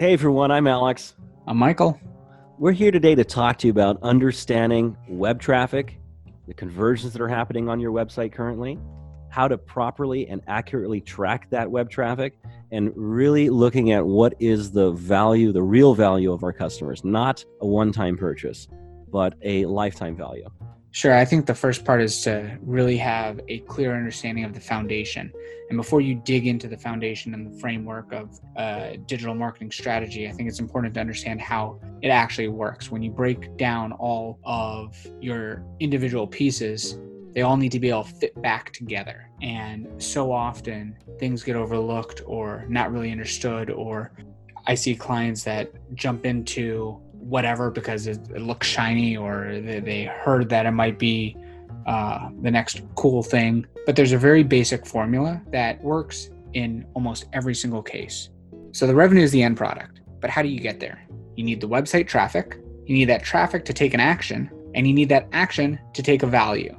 Hey everyone, I'm Alex. I'm Michael. We're here today to talk to you about understanding web traffic, the conversions that are happening on your website currently, how to properly and accurately track that web traffic, and really looking at what is the value, the real value of our customers, not a one time purchase, but a lifetime value. Sure. I think the first part is to really have a clear understanding of the foundation. And before you dig into the foundation and the framework of digital marketing strategy, I think it's important to understand how it actually works. When you break down all of your individual pieces, they all need to be able to fit back together. And so often things get overlooked or not really understood, or I see clients that jump into whatever because it, it looks shiny or they, they, heard that it might be uh, the next cool thing. But there's a very basic formula that works in almost every single case. So the revenue is the end product. But how do you get there? You need the website traffic, you need that traffic to take an action, and you need that action to take a value.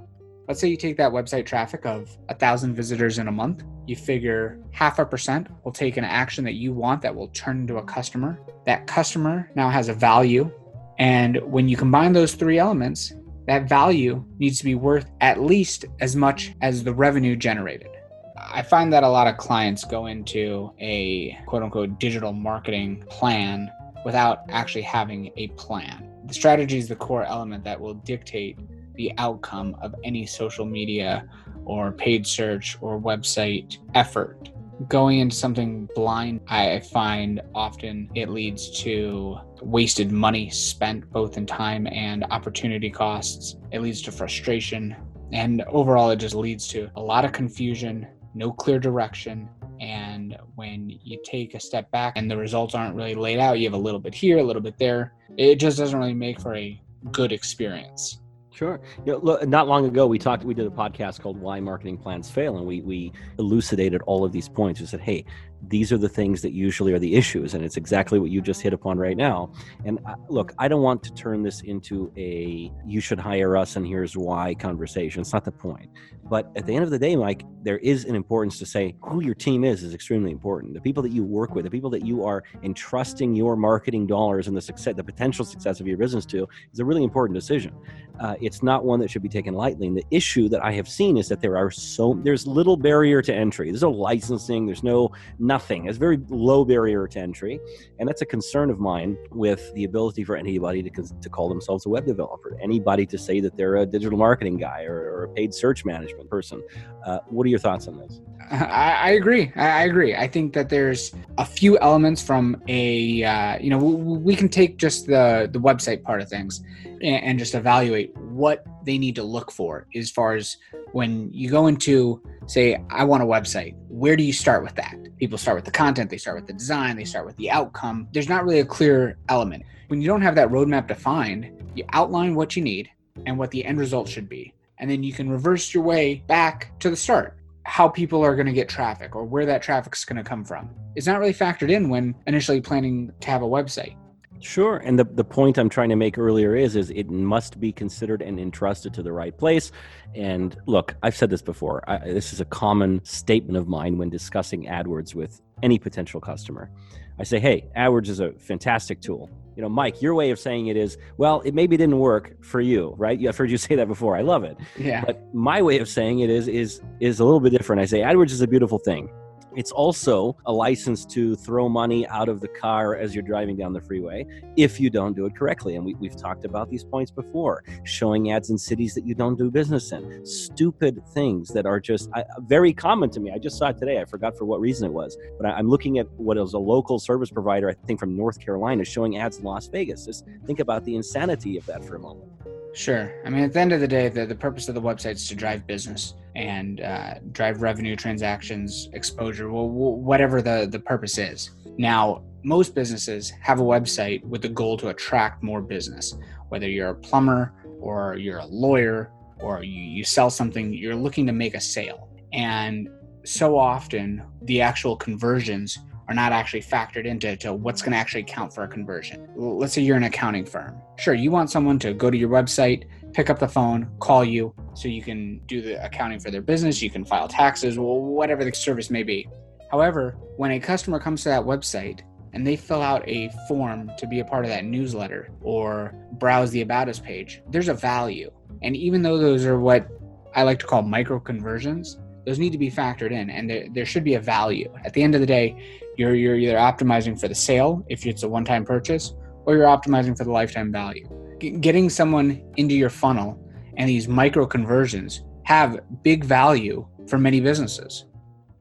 Let's say you take that website traffic of a thousand visitors in a month. You figure half a percent will take an action that you want that will turn into a customer. That customer now has a value. And when you combine those three elements, that value needs to be worth at least as much as the revenue generated. I find that a lot of clients go into a quote unquote digital marketing plan without actually having a plan. The strategy is the core element that will dictate the outcome of any social media or paid search or website effort. Going into something blind, I find often it leads to wasted money spent both in time and opportunity costs. It leads to frustration. And overall, it just leads to a lot of confusion, no clear direction. And when you take a step back and the results aren't really laid out, you have a little bit here, a little bit there. It just doesn't really make for a good experience. Sure. You know, look, not long ago, we talked. We did a podcast called "Why Marketing Plans Fail," and we we elucidated all of these points. We said, "Hey, these are the things that usually are the issues," and it's exactly what you just hit upon right now. And uh, look, I don't want to turn this into a "you should hire us and here's why" conversation. It's not the point. But at the end of the day, Mike, there is an importance to say who your team is is extremely important. The people that you work with, the people that you are entrusting your marketing dollars and the success, the potential success of your business to, is a really important decision. Uh, it's not one that should be taken lightly. And the issue that I have seen is that there are so there's little barrier to entry. There's no licensing. There's no nothing. It's very low barrier to entry, and that's a concern of mine with the ability for anybody to to call themselves a web developer. Anybody to say that they're a digital marketing guy or, or a paid search management person. Uh, what are your thoughts on this? I, agree. I, agree. I think that there's a few elements from a uh, you know we, can take just the the website part of things and just evaluate what they need to look for as far as when you go into say I want a website. Where do you start with that? People start with the content. They start with the design. They start with the outcome. There's not really a clear element. When you don't have that roadmap defined, you outline what you need and what the end result should be and then you can reverse your way back to the start how people are going to get traffic or where that traffic is going to come from is not really factored in when initially planning to have a website Sure, and the, the point I'm trying to make earlier is is it must be considered and entrusted to the right place. And look, I've said this before. I, this is a common statement of mine when discussing AdWords with any potential customer. I say, "Hey, AdWords is a fantastic tool you know, Mike, your way of saying it is, well, it maybe didn't work for you, right? I've heard you say that before. I love it. Yeah. But my way of saying it is is is a little bit different. I say AdWords is a beautiful thing. It's also a license to throw money out of the car as you're driving down the freeway if you don't do it correctly. And we, have talked about these points before showing ads in cities that you don't do business in, stupid things that are just I, very common to me. I just saw it today. I forgot for what reason it was, but I, am looking at what is a local service provider, I think from North Carolina, showing ads in Las Vegas. Just think about the insanity of that for a moment. Sure. I mean, at the end of the day, the, the purpose of the website is to drive business and uh, drive revenue, transactions, exposure, well, whatever the, the purpose is. Now, most businesses have a website with the goal to attract more business. Whether you're a plumber or you're a lawyer or you, you sell something, you're looking to make a sale. And so often, the actual conversions are not actually factored into to what's going to actually count for a conversion. Let's say you're an accounting firm. Sure, you want someone to go to your website, pick up the phone, call you so you can do the accounting for their business, you can file taxes, whatever the service may be. However, when a customer comes to that website, and they fill out a form to be a part of that newsletter or browse the About Us page, there's a value. And even though those are what I like to call micro conversions, those need to be factored in and there, there should be a value. At the end of the day, you're, you're either optimizing for the sale if it's a one time purchase or you're optimizing for the lifetime value. G- getting someone into your funnel and these micro conversions have big value for many businesses.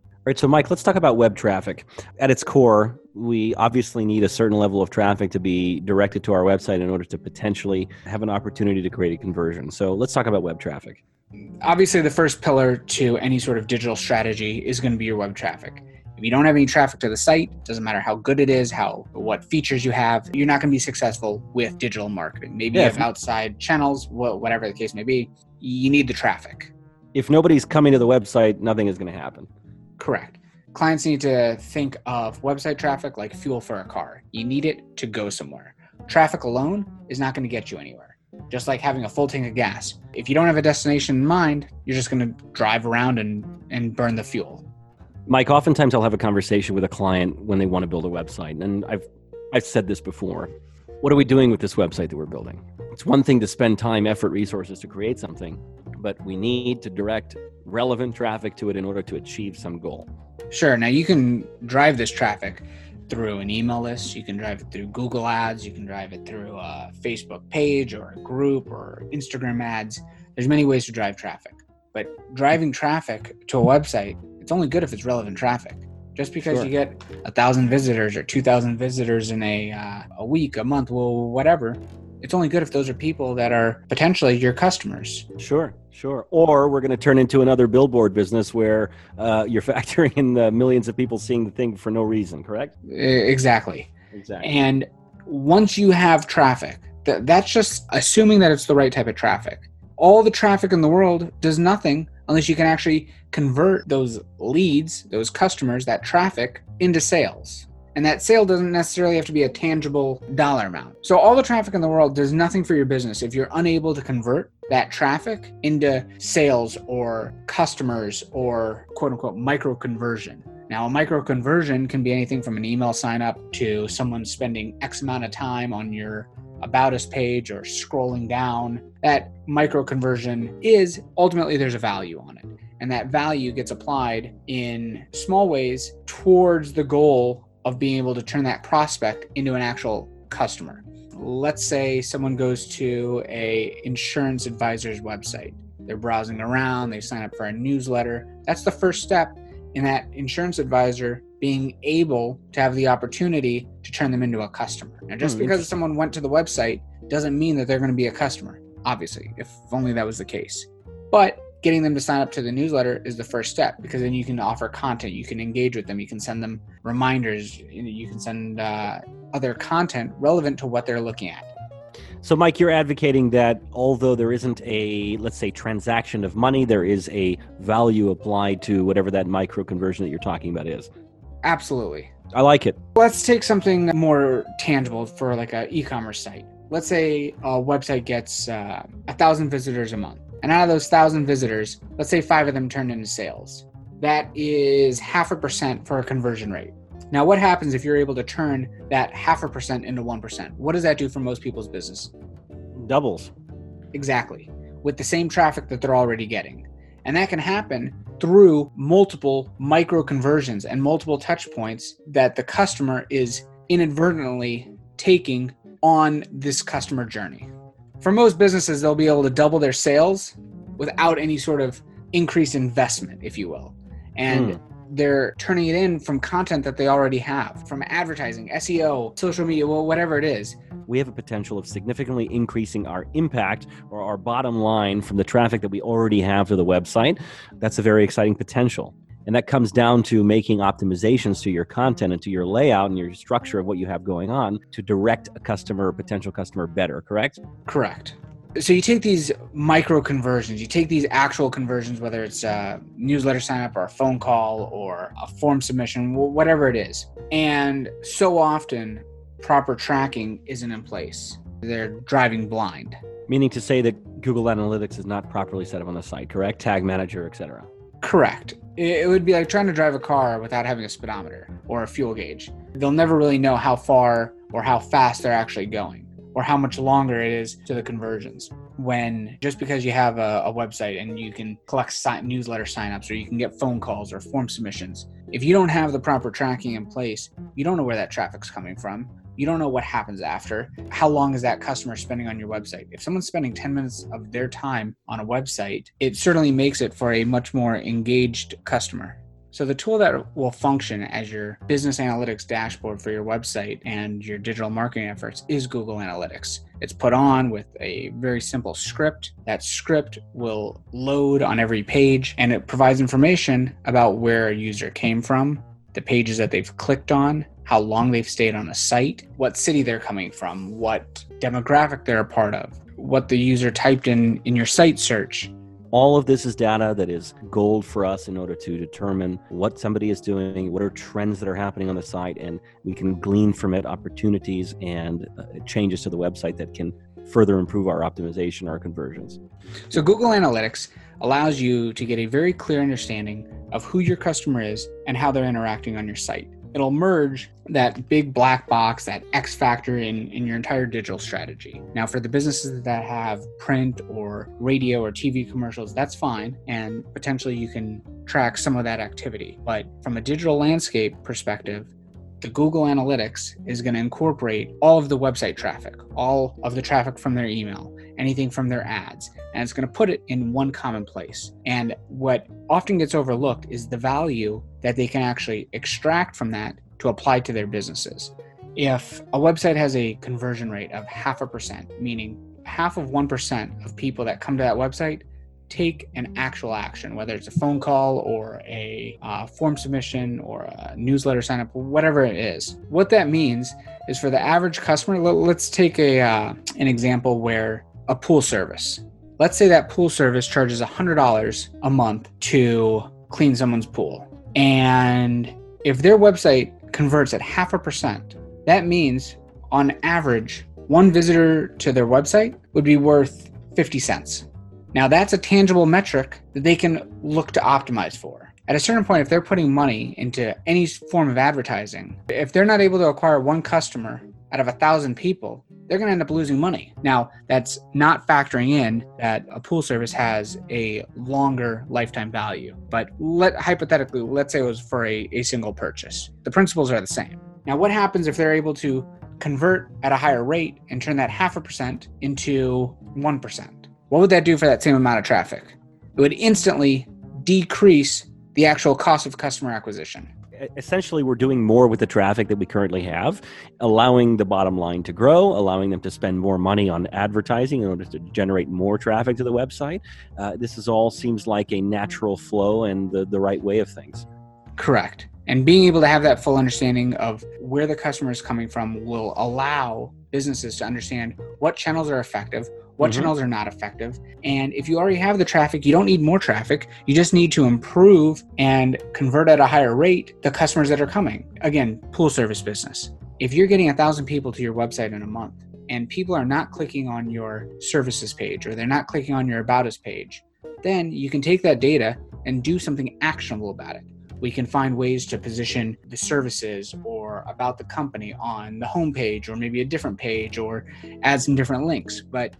All right, so Mike, let's talk about web traffic. At its core, we obviously need a certain level of traffic to be directed to our website in order to potentially have an opportunity to create a conversion. So let's talk about web traffic. Obviously, the first pillar to any sort of digital strategy is going to be your web traffic. If you don't have any traffic to the site, it doesn't matter how good it is, how what features you have, you're not going to be successful with digital marketing. Maybe yeah. you have outside channels, whatever the case may be. You need the traffic. If nobody's coming to the website, nothing is going to happen. Correct. Clients need to think of website traffic like fuel for a car. You need it to go somewhere. Traffic alone is not going to get you anywhere. Just like having a full tank of gas. If you don't have a destination in mind, you're just going to drive around and, and burn the fuel. Mike, oftentimes I'll have a conversation with a client when they want to build a website. And I've, I've said this before. What are we doing with this website that we're building? It's one thing to spend time, effort, resources to create something, but we need to direct relevant traffic to it in order to achieve some goal. Sure. Now you can drive this traffic through an email list, you can drive it through Google Ads, you can drive it through a Facebook page or a group or Instagram ads. There's many ways to drive traffic. But driving traffic to a website, it's only good if it's relevant traffic. Just because sure. you get a thousand visitors or two thousand visitors in a uh, a week, a month, well, whatever, it's only good if those are people that are potentially your customers. Sure, sure. Or we're going to turn into another billboard business where uh, you're factoring in the millions of people seeing the thing for no reason, correct? Exactly. Exactly. And once you have traffic, th- that's just assuming that it's the right type of traffic. All the traffic in the world does nothing unless you can actually convert those leads, those customers, that traffic into sales. And that sale doesn't necessarily have to be a tangible dollar amount. So, all the traffic in the world does nothing for your business if you're unable to convert that traffic into sales or customers or quote unquote micro conversion. Now, a micro conversion can be anything from an email sign up to someone spending X amount of time on your about us page or scrolling down. That micro conversion is ultimately there's a value on it. And that value gets applied in small ways towards the goal of being able to turn that prospect into an actual customer. Let's say someone goes to a insurance advisor's website. They're browsing around, they sign up for a newsletter. That's the first step in that insurance advisor being able to have the opportunity to turn them into a customer. Now, just mm, because someone went to the website doesn't mean that they're going to be a customer, obviously, if only that was the case. But getting them to sign up to the newsletter is the first step because then you can offer content you can engage with them you can send them reminders you can send uh, other content relevant to what they're looking at. So mike you're advocating that although there isn't a let's say transaction of money there is a value applied to whatever that micro conversion that you're talking about is. Absolutely. I like it. Let's take something more tangible for like a e-commerce site let's say a website gets uh, a thousand visitors a month and out of those thousand visitors, let's say five of them turned into sales. That is half a percent for a conversion rate. Now, what happens if you're able to turn that half a percent into 1%? What does that do for most people's business? Doubles. Exactly, with the same traffic that they're already getting. And that can happen through multiple micro conversions and multiple touch points that the customer is inadvertently taking on this customer journey for most businesses, they'll be able to double their sales without any sort of increased investment, if you will. And mm. they're turning it in from content that they already have, from advertising, SEO, social media, well, whatever it is. We have a potential of significantly increasing our impact or our bottom line from the traffic that we already have to the website. That's a very exciting potential. And that comes down to making optimizations to your content and to your layout and your structure of what you have going on to direct a customer, or potential customer better, correct? Correct. So you take these micro conversions, you take these actual conversions, whether it's a newsletter sign up or a phone call or a form submission, whatever it is. And so often proper tracking isn't in place. They're driving blind. Meaning to say that Google Analytics is not properly set up on the site, correct? Tag manager, etc. Correct. It would be like trying to drive a car without having a speedometer or a fuel gauge. they'll never really know how far or how fast they're actually going or how much longer it is to the conversions. When just because you have a, a website and you can collect si- newsletter signups or you can get phone calls or form submissions if you don't have the proper tracking in place you don't know where that traffic's coming from. You don't know what happens after. How long is that customer spending on your website? If someone's spending 10 minutes of their time on a website it certainly makes it for a much more engaged customer so, the tool that will function as your business analytics dashboard for your website and your digital marketing efforts is Google Analytics. It's put on with a very simple script. That script will load on every page and it provides information about where a user came from, the pages that they've clicked on, how long they've stayed on a site, what city they're coming from, what demographic they're a part of, what the user typed in in your site search, all of this is data that is gold for us in order to determine what somebody is doing, what are trends that are happening on the site, and we can glean from it opportunities and uh, changes to the website that can further improve our optimization, our conversions. So, Google Analytics allows you to get a very clear understanding of who your customer is and how they're interacting on your site it'll merge that big black box, that X factor in, in your entire digital strategy. Now, for the businesses that have print or radio or TV commercials, that's fine. And potentially you can track some of that activity. But from a digital landscape perspective, the Google Analytics is going to incorporate all of the website traffic, all of the traffic from their email, anything from their ads, and it's going to put it in one common place. And what often gets overlooked is the value that they can actually extract from that to apply to their businesses. If a website has a conversion rate of half a percent, meaning half of 1% of people that come to that website take an actual action, whether it's a phone call or a uh, form submission or a newsletter sign up, whatever it is. What that means is for the average customer, let, us take a uh, an example where a pool service. Let's say that pool service charges $100 a month to clean someone's pool. And if their website converts at half a percent, that means on average, one visitor to their website would be worth 50 cents. Now, that's a tangible metric that they can look to optimize for. At a certain point, if they're putting money into any form of advertising, if they're not able to acquire one customer out of a thousand people, they're going to end up losing money. Now, that's not factoring in that a pool service has a longer lifetime value. But let hypothetically, let's say it was for a, a single purchase. The principles are the same. Now, what happens if they're able to convert at a higher rate and turn that half a percent into 1%? What would that do for that same amount of traffic? It would instantly decrease the actual cost of customer acquisition. Essentially, we're doing more with the traffic that we currently have, allowing the bottom line to grow, allowing them to spend more money on advertising in order to generate more traffic to the website. Uh, this is all seems like a natural flow and the, the right way of things. Correct. And being able to have that full understanding of where the customer is coming from will allow businesses to understand what channels are effective, what mm-hmm. channels are not effective. And if you already have the traffic, you don't need more traffic. You just need to improve and convert at a higher rate the customers that are coming. Again, pool service business. If you're getting a thousand people to your website in a month and people are not clicking on your services page or they're not clicking on your about us page, then you can take that data and do something actionable about it we can find ways to position the services or about the company on the homepage or maybe a different page or add some different links. But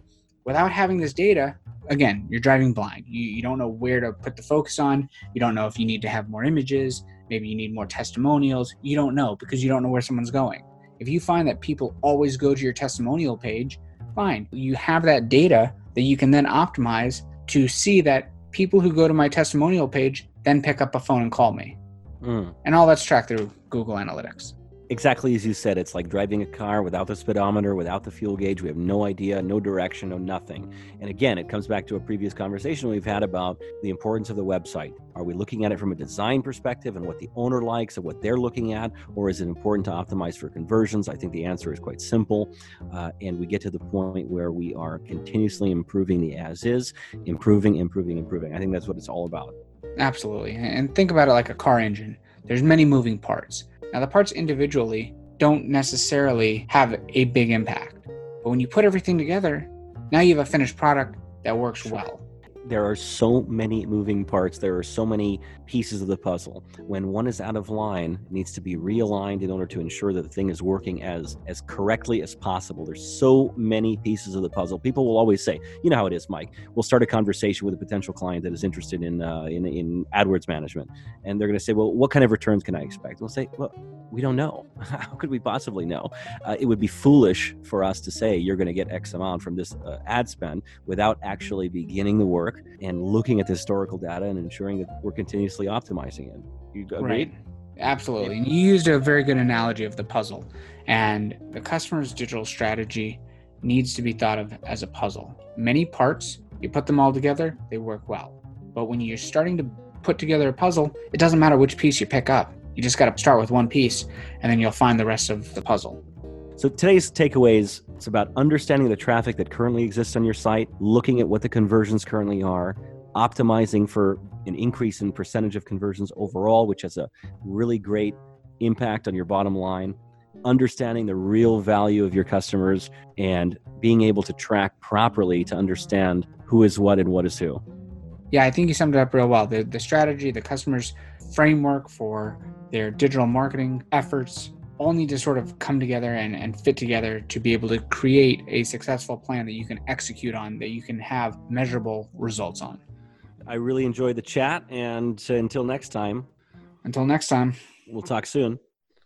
without having this data, again, you're driving blind. You, you don't know where to put the focus on. You don't know if you need to have more images. Maybe you need more testimonials. You don't know because you don't know where someone's going. If you find that people always go to your testimonial page, fine. You have that data that you can then optimize to see that people who go to my testimonial page then pick up a phone and call me. Mm. And all that's tracked through Google Analytics exactly as you said, it's like driving a car without the speedometer, without the fuel gauge. We have no idea, no direction, no nothing. And again, it comes back to a previous conversation we've had about the importance of the website. Are we looking at it from a design perspective and what the owner likes and what they're looking at, or is it important to optimize for conversions? I think the answer is quite simple. Uh, and we get to the point where we are continuously improving the as is, improving, improving, improving. I think that's what it's all about. Absolutely. And think about it like a car engine. There's many moving parts now, the parts individually don't necessarily have a big impact, but when you put everything together, now you have a finished product that works well. There are so many moving parts there are so many pieces of the puzzle. When one is out of line it needs to be realigned in order to ensure that the thing is working as as correctly as possible. There's so many pieces of the puzzle. People will always say you know how it is mike. We'll start a conversation with a potential client that is interested in uh, in, in adwords management. And they're going to say well what kind of returns can i expect? We'll say well we don't know. How could we possibly know? Uh, it would be foolish for us to say you're going to get x amount from this uh, ad spend without actually beginning the work and looking at the historical data and ensuring that we're continuously optimizing it. You agree? Right. Absolutely. And you used a very good analogy of the puzzle. And the customer's digital strategy needs to be thought of as a puzzle. Many parts, you put them all together, they work well. But when you're starting to put together a puzzle, it doesn't matter which piece you pick up. You just got to start with one piece and then you'll find the rest of the puzzle. So today's takeaways it's about understanding the traffic that currently exists on your site, looking at what the conversions currently are, optimizing for an increase in percentage of conversions overall, which has a really great impact on your bottom line, understanding the real value of your customers and being able to track properly to understand who is what and what is who. Yeah, I think you summed it up real well. The the strategy, the customers framework for their digital marketing efforts all need to sort of come together and, and fit together to be able to create a successful plan that you can execute on, that you can have measurable results on. I really enjoyed the chat. And until next time, until next time, we'll talk soon.